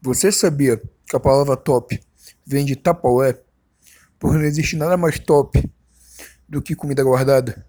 Você sabia que a palavra top vem de tapaué, Porque não existe nada mais top do que comida guardada.